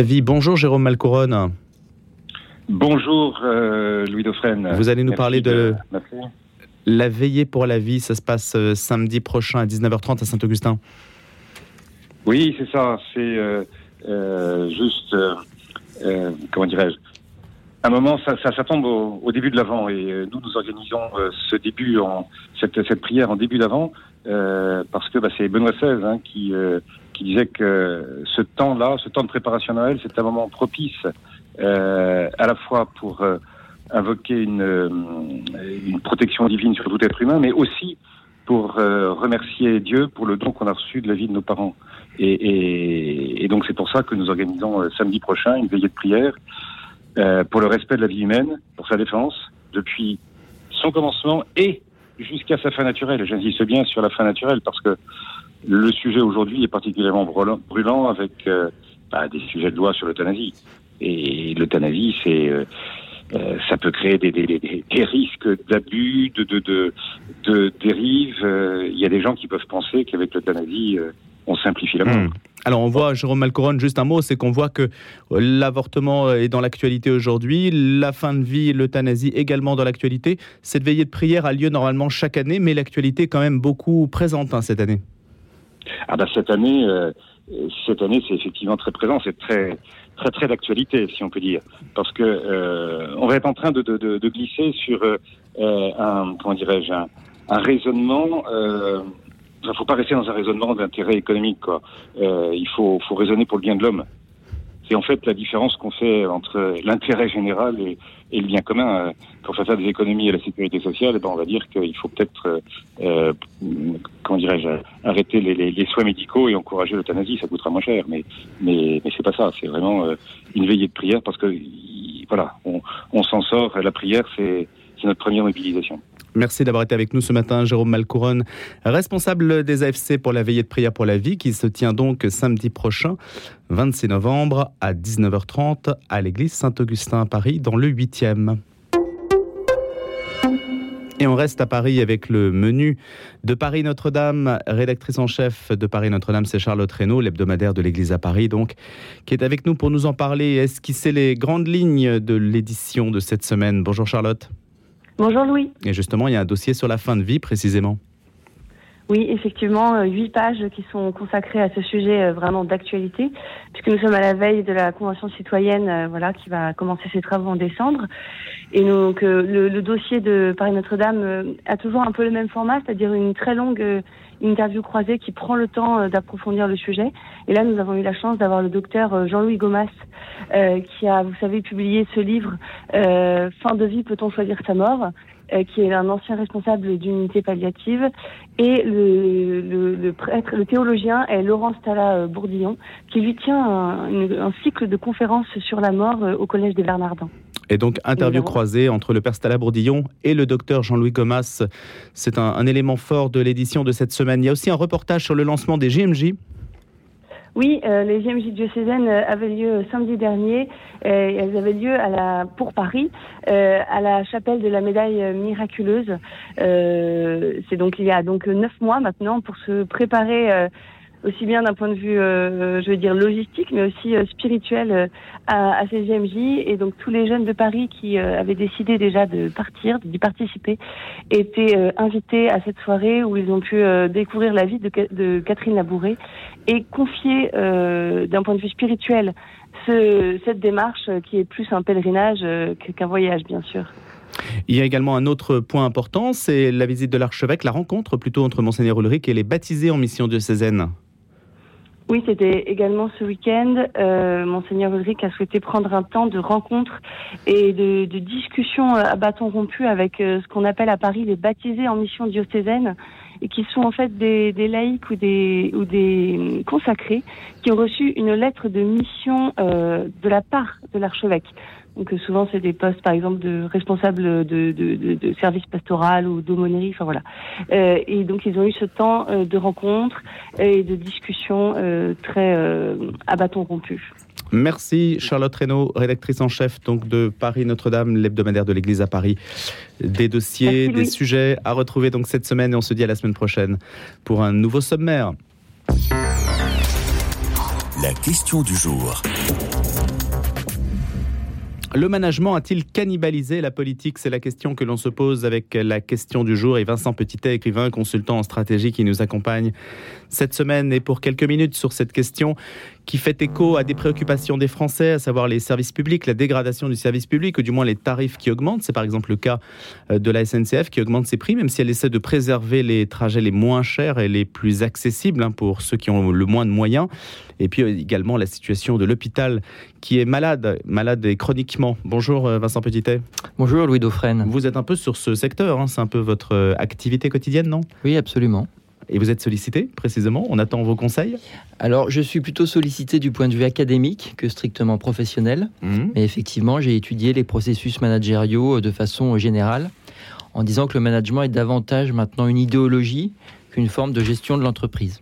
Vie. Bonjour Jérôme Malcouronne. Bonjour euh, Louis Dauphren. Vous allez nous parler de, la veillée pour la vie. Ça se passe euh, samedi prochain à 19h30 à Saint-Augustin. Oui, c'est ça. C'est euh, juste, comment dirais-je, un moment, ça, ça, tombe au, début de l'avant et nous, nous organisons ce début, en, cette, cette prière en début d'avant parce que bah, c'est Benoît XVI hein, qui qui disait que ce temps-là, ce temps de préparation Noël, c'est un moment propice euh, à la fois pour euh, invoquer une, euh, une, protection divine sur tout être humain, mais aussi pour euh, remercier Dieu pour le don qu'on a reçu de la vie de nos parents. Et, et, et donc c'est pour ça que nous organisons samedi prochain une veillée de prière pour le respect de la vie humaine, pour sa défense, depuis son commencement et jusqu'à sa fin naturelle. J'insiste bien sur la fin naturelle parce que le sujet aujourd'hui est particulièrement brûlant avec euh, bah, des sujets de loi sur l'euthanasie. Et l'euthanasie, c'est euh, euh, ça peut créer des, risques d'abus, de dérives. Il y a des gens qui peuvent penser qu'avec l'euthanasie, on simplifie la mort. Hmm. Alors on voit, Jérôme Malcoron, juste un mot, c'est qu'on voit que l'avortement est dans l'actualité aujourd'hui, la fin de vie, l'euthanasie également dans l'actualité. Cette veillée de prière a lieu normalement chaque année, mais l'actualité est quand même beaucoup présente hein, cette année. Ah bah cette année, euh, cette année c'est effectivement très présent, c'est très très très d'actualité si on peut dire, parce que euh, on va être en train de, de, de, de glisser sur euh, un comment dirais-je un, un, raisonnement. Euh, ne faut pas rester dans un raisonnement d'intérêt économique. Quoi. Euh, il faut, faut raisonner pour le bien de l'homme. C'est en fait la différence qu'on fait entre l'intérêt général et, le bien commun. Quand on fait des économies à la sécurité sociale, eh ben on va dire qu'il faut peut-être, euh, comment dirais-je, arrêter les, soins médicaux et encourager l'euthanasie. Ça coûtera moins cher, mais mais, mais c'est pas ça. C'est vraiment euh, une veillée de prière parce que voilà, on s'en sort. La prière, c'est notre première mobilisation. Merci d'avoir été avec nous ce matin, Jérôme Malcouronne, responsable des AFC pour la veillée de prière pour la vie, qui se tient donc samedi prochain, 26 novembre, à 19h30, à l'église Saint-Augustin à Paris, dans le 8e. Et on reste à Paris avec le menu de Paris Notre-Dame. Rédactrice en chef de Paris Notre-Dame, c'est Charlotte Reynaud, l'hebdomadaire de l'Église à Paris, donc, qui est avec nous pour nous en parler et esquisser les grandes lignes de l'édition de cette semaine? Bonjour Charlotte. Bonjour Louis. Et justement, il y a un dossier sur la fin de vie précisément. Oui, effectivement, euh, huit pages qui sont consacrées à ce sujet euh, vraiment d'actualité, puisque nous sommes à la veille de la Convention citoyenne, euh, voilà, qui va commencer ses travaux en décembre. Et donc, le, dossier de Paris Notre-Dame a toujours un peu le même format, c'est-à-dire une très longue interview croisée qui prend le temps d'approfondir le sujet. Et là, nous avons eu la chance d'avoir le docteur Jean-Louis Gomas, euh, qui a, vous savez, publié ce livre euh, Fin de vie, peut-on choisir sa mort? Euh, qui est un ancien responsable d'unité palliative, et le, le, le, prêtre, le théologien est Laurent Stala Bourdillon, qui lui tient un, une, un, cycle de conférences sur la mort au Collège des Bernardins. Et donc, interview croisée entre le père Stala Bourdillon et le docteur Jean-Louis Gomas. C'est un, un élément fort de l'édition de cette semaine. Il y a aussi un reportage sur le lancement des JMJ, oui, euh, les JMJ diocésaines euh, avaient lieu samedi dernier. Euh, elles avaient lieu à la, pour Paris, euh, à la chapelle de la médaille miraculeuse. Euh, c'est donc il y a donc neuf mois maintenant pour se préparer aussi bien d'un point de vue, euh, je veux dire, logistique, mais aussi euh, spirituel euh, à, ces GMJ. Et donc tous les jeunes de Paris qui avaient décidé déjà de partir, d'y participer, étaient invités à cette soirée où ils ont pu découvrir la vie de, Catherine Labouré et confier d'un point de vue spirituel ce, cette démarche qui est plus un pèlerinage qu'un voyage, bien sûr. Il y a également un autre point important, c'est la visite de l'archevêque, la rencontre plutôt entre Monseigneur Ulrich et les baptisés en mission diocésaine. Oui, c'était également ce week-end. Euh, Monseigneur Ulrich a souhaité prendre un temps de rencontre et de, de discussion à bâton rompu avec euh, ce qu'on appelle à Paris les baptisés en mission diocésaine et qui sont en fait des, des laïcs ou des, ou des consacrés qui ont reçu une lettre de mission euh, de la part de l'archevêque. Donc euh, souvent c'est des postes par exemple de responsable de, de, de, de service pastoral ou d'aumônerie, enfin voilà. Euh, et donc ils ont eu ce temps euh, de rencontre et de discussion euh, très euh, à bâton rompu. Merci Charlotte Reynaud, rédactrice en chef donc de Paris Notre-Dame, l'hebdomadaire de l'Église à Paris. Des dossiers, Merci, des sujets à retrouver donc cette semaine et on se dit à la semaine prochaine pour un nouveau sommaire. La question du jour. Le management a-t-il cannibalisé la politique? C'est la question que l'on se pose avec la question du jour. Et Vincent Petitet, écrivain, consultant en stratégie, qui nous accompagne cette semaine et pour quelques minutes sur cette question qui fait écho à des préoccupations des Français, à savoir les services publics, la dégradation du service public, ou du moins les tarifs qui augmentent. C'est par exemple le cas euh, de la SNCF qui augmente ses prix, même si elle essaie de préserver les trajets les moins chers et les plus accessibles hein, pour ceux qui ont le moins de moyens. Et puis euh, également la situation de l'hôpital qui est malade, malade et chroniquement. Bonjour euh, Vincent Petitet. Bonjour Louis Dauphren. Vous êtes un peu sur ce secteur, hein, c'est un peu votre activité quotidienne, non? Oui, absolument. Et vous êtes sollicité précisément? On attend vos conseils? Alors, je suis plutôt sollicité du point de vue académique que strictement professionnel. Mmh. Mais effectivement, j'ai étudié les processus managériaux de façon générale en disant que le management est davantage maintenant une idéologie qu'une forme de gestion de l'entreprise.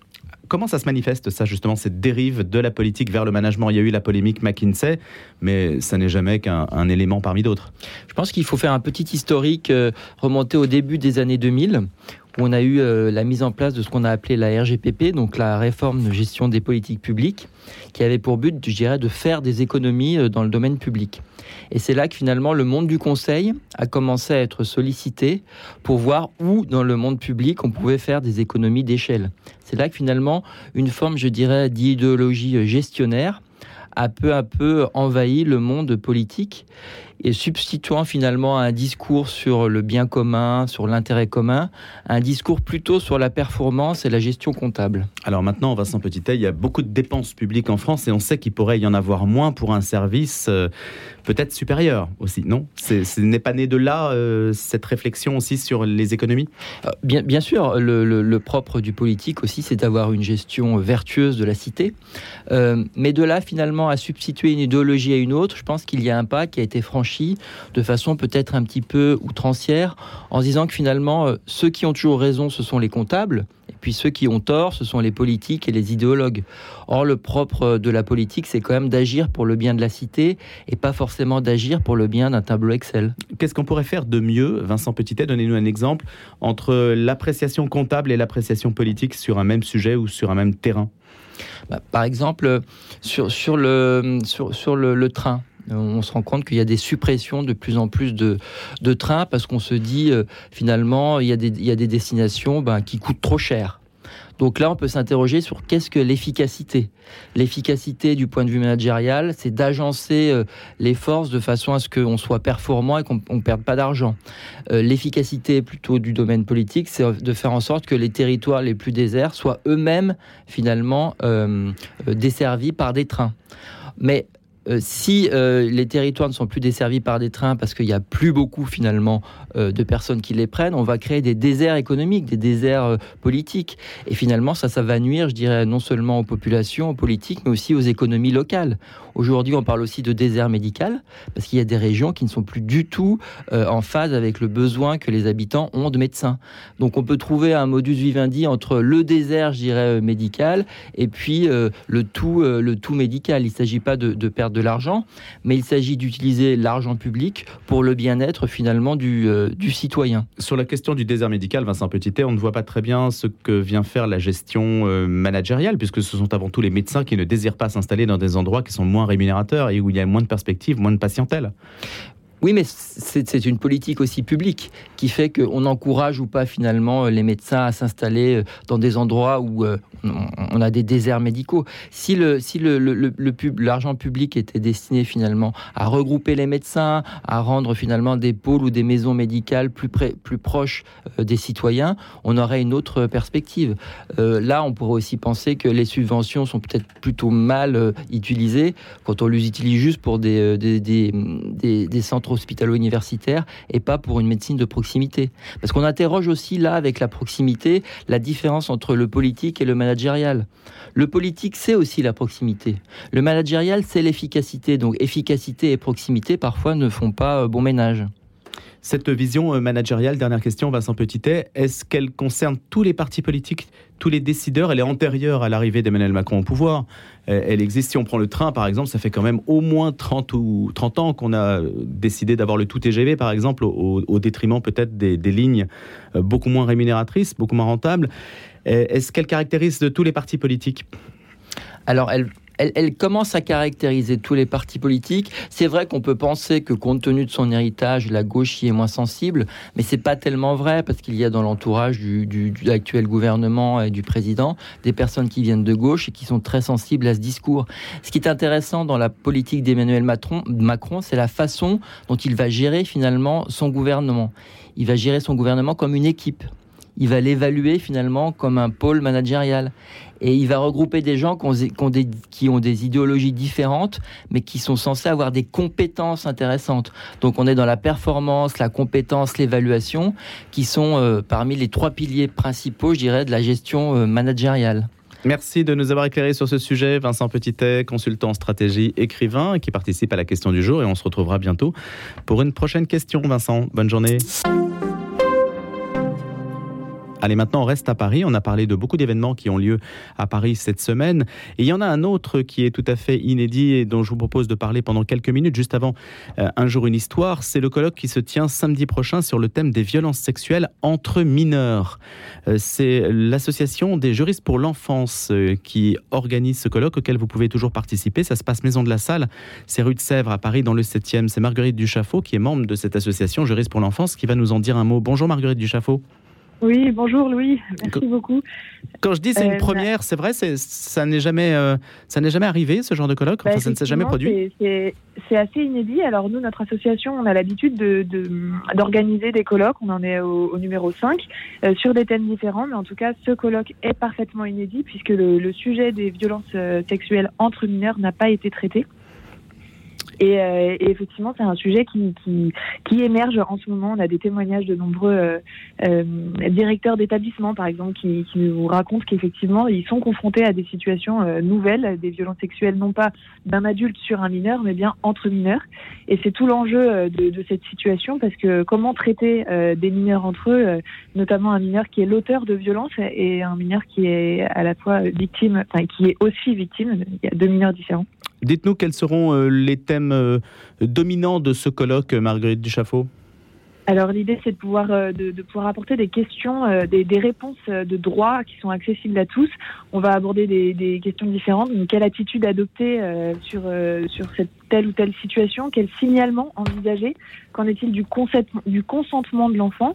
Comment ça se manifeste, ça, justement, cette dérive de la politique vers le management? Il y a eu la polémique McKinsey, mais ça n'est jamais qu'un élément parmi d'autres. Je pense qu'il faut faire un petit historique, euh, remonter au début des années 2000, on a eu euh, la mise en place de ce qu'on a appelé la RGPP, donc la réforme de gestion des politiques publiques, qui avait pour but, je dirais, de faire des économies euh, dans le domaine public. Et c'est là que finalement le monde du conseil a commencé à être sollicité pour voir où dans le monde public on pouvait faire des économies d'échelle. C'est là que finalement une forme, je dirais, d'idéologie gestionnaire a peu à peu envahi le monde politique et substituant finalement un discours sur le bien commun, sur l'intérêt commun, un discours plutôt sur la performance et la gestion comptable. Alors maintenant, Vincent Petitet, il y a beaucoup de dépenses publiques en France et on sait qu'il pourrait y en avoir moins pour un service euh, peut-être supérieur aussi, non? Ce n'est pas né de là, euh, cette réflexion aussi sur les économies? Euh, bien, bien sûr, le, propre du politique aussi, c'est d'avoir une gestion vertueuse de la cité. mais de là, finalement, à substituer une idéologie à une autre, je pense qu'il y a un pas qui a été franchi de façon peut-être un petit peu outrancière en disant que finalement, euh, ceux qui ont toujours raison, ce sont les comptables, et puis ceux qui ont tort, ce sont les politiques et les idéologues. Or, le propre de la politique, c'est quand même d'agir pour le bien de la cité et pas forcément d'agir pour le bien d'un tableau Excel. Qu'est-ce qu'on pourrait faire de mieux, Vincent Petitet Donnez-nous un exemple entre l'appréciation comptable et l'appréciation politique sur un même sujet ou sur un même terrain. Bah, par exemple, sur, sur, le, sur, sur le train, on se rend compte qu'il y a des suppressions de plus en plus de, trains parce qu'on se dit euh, finalement il y, a des, destinations ben, qui coûtent trop cher. Donc là, on peut s'interroger sur qu'est-ce que l'efficacité. L'efficacité du point de vue managérial, c'est d'agencer euh, les forces de façon à ce qu'on soit performant et qu'on ne perde pas d'argent. Euh, l'efficacité plutôt du domaine politique, c'est de faire en sorte que les territoires les plus déserts soient eux-mêmes finalement desservis par des trains. Mais euh, si euh, les territoires ne sont plus desservis par des trains parce qu'il n'y a plus beaucoup finalement euh, de personnes qui les prennent, on va créer des déserts économiques, des déserts politiques. Et finalement, ça, ça va nuire, je dirais, non seulement aux populations, aux politiques, mais aussi aux économies locales. Aujourd'hui, on parle aussi de désert médical parce qu'il y a des régions qui ne sont plus du tout en phase avec le besoin que les habitants ont de médecins. Donc, on peut trouver un modus vivendi entre le désert, je dirais, médical et puis le tout, le tout médical. Il ne s'agit pas de, de perdre de l'argent, mais il s'agit d'utiliser l'argent public pour le bien-être finalement du, euh, du, citoyen. Sur la question du désert médical, Vincent Petitet, on ne voit pas très bien ce que vient faire la gestion euh, managériale, puisque ce sont avant tout les médecins qui ne désirent pas s'installer dans des endroits qui sont moins rémunérateurs et où il y a moins de perspectives, moins de patientèle. Oui, mais c'est une politique aussi publique qui fait qu'on encourage ou pas finalement les médecins à s'installer dans des endroits où euh, on a des déserts médicaux. Si le si le, l'argent public était destiné finalement à regrouper les médecins, à rendre finalement des pôles ou des maisons médicales plus près, plus proches euh, des citoyens, on aurait une autre perspective. Euh, là, on pourrait aussi penser que les subventions sont peut-être plutôt mal euh, utilisées quand on les utilise juste pour des des, des, des centres hospitalo-universitaires et pas pour une médecine de proximité. Parce qu'on interroge aussi là avec la proximité la différence entre le politique et le management le politique, c'est aussi la proximité. Le managérial, c'est l'efficacité. Donc efficacité et proximité, parfois, ne font pas euh, bon ménage. Cette vision euh, managériale, dernière question, Vincent Petitet, est-ce qu'elle concerne tous les partis politiques, tous les décideurs? Elle est antérieure à l'arrivée d'Emmanuel Macron au pouvoir. Euh, elle existe, si on prend le train par exemple, ça fait quand même au moins 30, ou 30 ans qu'on a décidé d'avoir le tout TGV par exemple, au, détriment peut-être des, des, lignes beaucoup moins rémunératrices, beaucoup moins rentables. Est-ce qu'elle caractérise tous les partis politiques? Alors, elle, elle, commence à caractériser tous les partis politiques. C'est vrai qu'on peut penser que compte tenu de son héritage, la gauche y est moins sensible, mais c'est pas tellement vrai parce qu'il y a dans l'entourage du, du, actuel gouvernement et du président des personnes qui viennent de gauche et qui sont très sensibles à ce discours. Ce qui est intéressant dans la politique d'Emmanuel Macron c'est la façon dont il va gérer finalement son gouvernement. Il va gérer son gouvernement comme une équipe il va l'évaluer finalement comme un pôle managérial. Et il va regrouper des gens qui ont, des, idéologies différentes, mais qui sont censés avoir des compétences intéressantes. Donc on est dans la performance, la compétence, l'évaluation, qui sont euh, parmi les trois piliers principaux, je dirais, de la gestion euh, managériale. Merci de nous avoir éclairé sur ce sujet. Vincent Petitet, consultant stratégie, écrivain, qui participe à la question du jour. Et on se retrouvera bientôt pour une prochaine question. Vincent, bonne journée. Allez, maintenant, on reste à Paris. On a parlé de beaucoup d'événements qui ont lieu à Paris cette semaine. Et il y en a un autre qui est tout à fait inédit et dont je vous propose de parler pendant quelques minutes, juste avant euh, Un jour, une histoire. C'est le colloque qui se tient samedi prochain sur le thème des violences sexuelles entre mineurs. Euh, c'est l'association des juristes pour l'enfance euh, qui organise ce colloque auquel vous pouvez toujours participer. Ça se passe Maison de la Salle. C'est rue de Sèvres à Paris dans le 7e. C'est Marguerite Duchaffaut qui est membre de cette association Juristes pour l'enfance qui va nous en dire un mot. Bonjour Marguerite Duchaffaut. Oui, bonjour Louis, merci beaucoup. Quand je dis c'est une euh, première, c'est vrai, ça n'est jamais, euh, ça n'est jamais arrivé ce genre de colloque. Enfin, bah, ça ne s'est jamais produit. C'est assez inédit. Alors nous, notre association, on a l'habitude d'organiser de, des colloques. On en est au, numéro 5 euh, sur des thèmes différents, mais en tout cas, ce colloque est parfaitement inédit puisque le sujet des violences sexuelles entre mineurs n'a pas été traité. Euh, et, effectivement, c'est un sujet qui, qui, qui, émerge en ce moment. On a des témoignages de nombreux euh, euh directeurs d'établissements, par exemple, qui, qui nous racontent qu'effectivement, ils sont confrontés à des situations euh, nouvelles, des violences sexuelles, non pas d'un adulte sur un mineur, mais bien entre mineurs. Et c'est tout l'enjeu de, de, cette situation, parce que comment traiter des mineurs entre eux, notamment un mineur qui est l'auteur de violences et un mineur qui est à la fois victime, enfin, qui est aussi victime. Il y a deux mineurs différents. Dites-nous quels seront euh, les thèmes euh, dominants de ce colloque, Marguerite Duchaffaut alors l'idée c'est de pouvoir euh, de, pouvoir apporter des questions, des, réponses de droit qui sont accessibles à tous. On va aborder des, questions différentes. quelle attitude adopter sur cette telle ou telle situation? Quel signalement envisager? Qu'en est-il du, du consentement de l'enfant?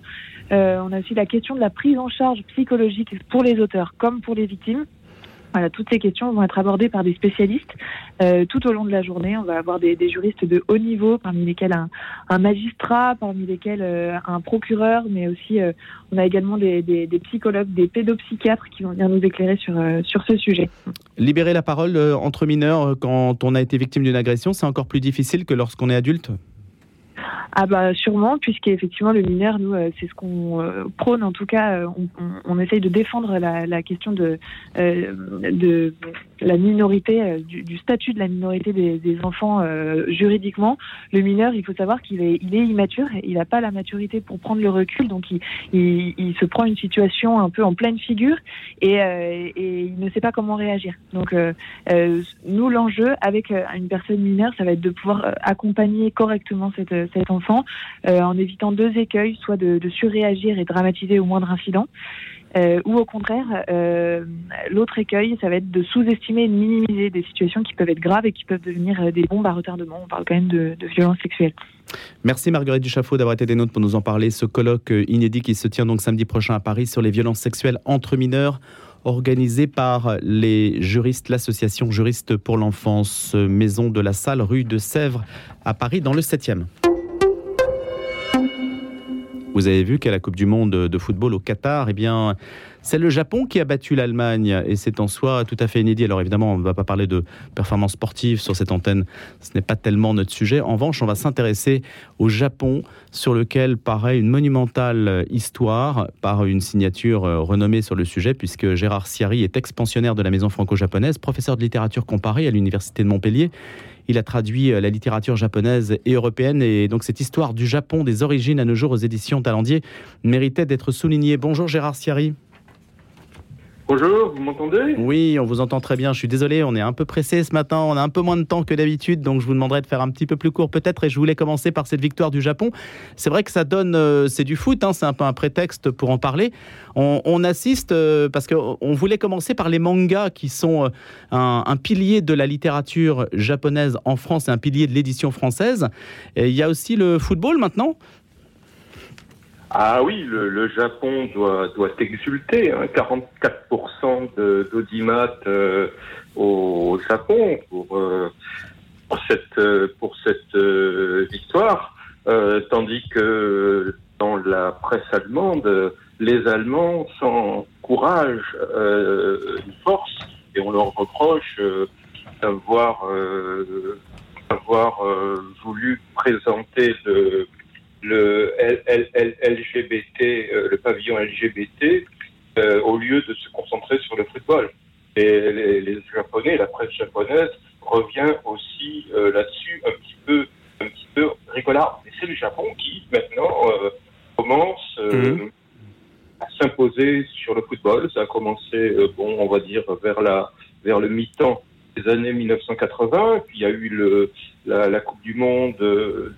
On a aussi la question de la prise en charge psychologique pour les auteurs comme pour les victimes. Toutes ces questions vont être abordées par des spécialistes euh, tout au long de la journée. On va avoir des, juristes de haut niveau, parmi lesquels un, magistrat, parmi lesquels euh, un procureur, mais aussi euh, on a également des, psychologues, des pédopsychiatres qui vont venir nous éclairer sur ce sujet. Libérer la parole entre mineurs quand on a été victime d'une agression, c'est encore plus difficile que lorsqu'on est adulte? Ah bah sûrement, puisqu'effectivement le mineur, nous, euh, c'est ce qu'on euh, prône. En tout cas, euh, on, on, essaye de défendre la, la question de, de la minorité, du, statut de la minorité des, des enfants juridiquement. Le mineur, il faut savoir qu'il est, il est immature, il n'a pas la maturité pour prendre le recul, donc il, il, il, se prend une situation un peu en pleine figure et, et il ne sait pas comment réagir. Donc nous, l'enjeu avec une personne mineure, ça va être de pouvoir accompagner correctement cette, cet enfant euh, en évitant deux écueils, soit de, surréagir et dramatiser au moindre incident, euh, ou au contraire, euh, l'autre écueil, ça va être de sous-estimer et de minimiser des situations qui peuvent être graves et qui peuvent devenir des bombes à retardement. On parle quand même de, violences sexuelles. Merci Marguerite Duchaffaut d'avoir été des nôtres pour nous en parler. Ce colloque inédit qui se tient donc samedi prochain à Paris sur les violences sexuelles entre mineurs organisé par les juristes, l'association Juristes pour l'enfance, maison de la salle rue de Sèvres à Paris dans le 7e. Vous avez vu qu'à la Coupe du Monde de football au Qatar, eh bien, c'est le Japon qui a battu l'Allemagne et c'est en soi tout à fait inédit. Alors évidemment, on ne va pas parler de performance sportive sur cette antenne, ce n'est pas tellement notre sujet. En revanche, on va s'intéresser au Japon sur lequel paraît une monumentale histoire par une signature euh, renommée sur le sujet puisque Gérard Siari est expansionnaire de la maison franco-japonaise, professeur de littérature comparée à l'université de Montpellier. Il a traduit euh, la littérature japonaise et européenne et donc cette histoire du Japon des origines à nos jours aux éditions Talendier méritait d'être soulignée. Bonjour Gérard Siari. Bonjour, vous m'entendez? Oui, on vous entend très bien. Je suis désolé, on est un peu pressé ce matin. On a un peu moins de temps que d'habitude, donc je vous demanderai de faire un petit peu plus court peut-être. Et je voulais commencer par cette victoire du Japon. C'est vrai que ça donne, euh, c'est du foot, hein, c'est un peu un prétexte pour en parler. On, assiste euh, parce qu'on voulait commencer par les mangas qui sont euh, un, pilier de la littérature japonaise en France et un pilier de l'édition française. Il y a aussi le football maintenant. Ah oui, le, Japon doit, doit exulter. Hein. 44% d'audimat euh, au Japon pour, euh, pour cette, euh, pour cette victoire, tandis que dans la presse allemande, les Allemands sans courage une force et on leur reproche d'avoir avoir voulu présenter le le LGBT, euh, le pavillon LGBT, euh, au lieu de se concentrer sur le football. Et les, Japonais, la presse japonaise revient aussi euh, là-dessus un petit peu, un petit peu rigolard. Et c'est le Japon qui maintenant commence mhm. à s'imposer sur le football. Ça a commencé, bon, on va dire vers la, vers le mi-temps des années 1980. Puis il y a eu le, la, Coupe du Monde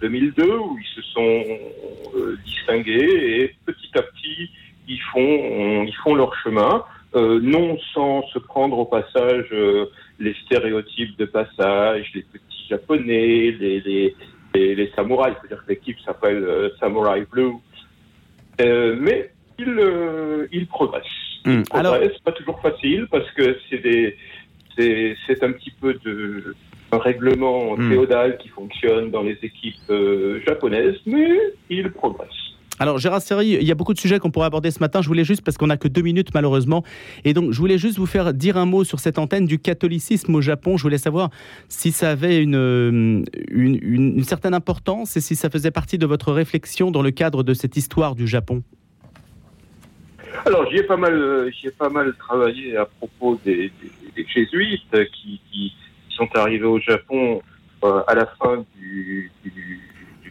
2002 euh, où ils se sont euh, distingués et petit à petit ils font, ils font leur chemin. Euh, non sans se prendre au passage les stéréotypes de passage, les petits japonais, les, les, les, samouraïs, c'est-à-dire que l'équipe s'appelle Samurai Blue. mais ils, ils progressent. Ils mmh. progressent, pas toujours facile parce que c'est des, c'est un petit peu de un règlement hmm. féodal qui fonctionne dans les équipes euh, japonaises, mais il progresse. Alors Gérard Serry, il y a beaucoup de sujets qu'on pourrait aborder ce matin. Je voulais juste, parce qu'on n'a que deux minutes malheureusement, et donc je voulais juste vous faire dire un mot sur cette antenne du catholicisme au Japon. Je voulais savoir si ça avait une, une, une certaine importance et si ça faisait partie de votre réflexion dans le cadre de cette histoire du Japon. Alors, j'y ai pas mal, euh, j'y ai pas mal travaillé à propos des, jésuites qui, sont arrivés au Japon euh, à la fin du, du,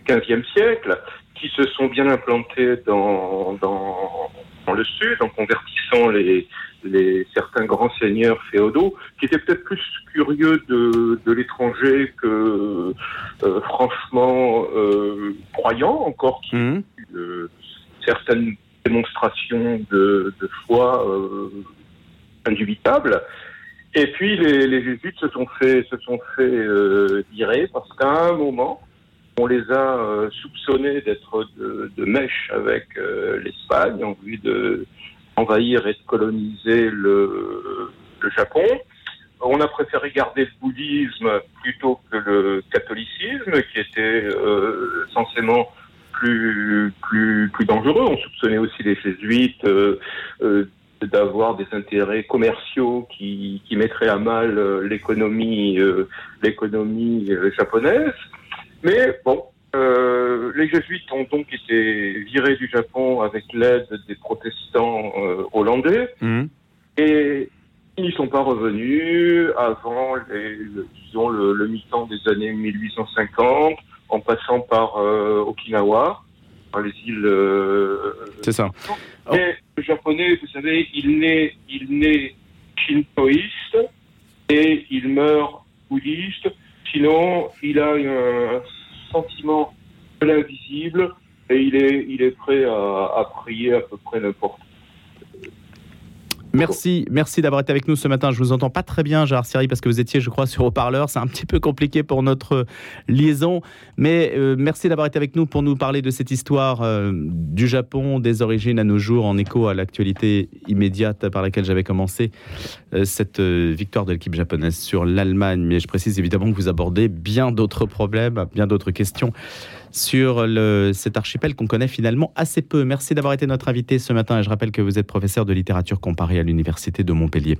15e siècle, qui se sont bien implantés dans, dans, le sud, en convertissant les, les, certains grands seigneurs féodaux, qui étaient peut-être plus curieux de, de l'étranger que euh, franchement croyants, encore qui mmh. certaines démonstration de, foi euh, indubitable. Et puis les, les, jésuites se sont fait se sont fait euh, virer parce qu'à un moment on les a euh, soupçonnés d'être de, de, mèche avec euh, l'Espagne en vue de envahir et de coloniser le, le Japon. On a préféré garder le bouddhisme plutôt que le catholicisme, qui était euh, censément plus, plus, plus dangereux. On soupçonnait aussi les jésuites euh, euh, d'avoir des intérêts commerciaux qui, qui mettraient à mal euh, l'économie l'économie japonaise. Mais bon, les jésuites ont donc été virés du Japon avec l'aide des protestants hollandais. Mmh. Et ils n'y sont pas revenus avant les, disons, le, le mi-temps des années 1850 en passant par euh, Okinawa, par les îles. Euh, C'est ça. Mais le japonais, vous savez, il naît, il naît shintoïste et il meurt bouddhiste. Sinon, il a un sentiment de l'invisible et il est, il est prêt à, à prier à peu près n'importe Merci, merci d'avoir été avec nous ce matin. Je vous entends pas très bien, Gérard Siri, parce que vous étiez, je crois, sur haut-parleur. C'est un petit peu compliqué pour notre liaison, mais euh, merci d'avoir été avec nous pour nous parler de cette histoire euh, du Japon, des origines à nos jours, en écho à l'actualité immédiate par laquelle j'avais commencé euh, cette victoire de l'équipe japonaise sur l'Allemagne. Mais je précise évidemment que vous abordez bien d'autres problèmes, bien d'autres questions sur cet archipel qu'on connaît finalement assez peu. Merci d'avoir été notre invité ce matin et je rappelle que vous êtes professeur de littérature comparée à l'Université de Montpellier.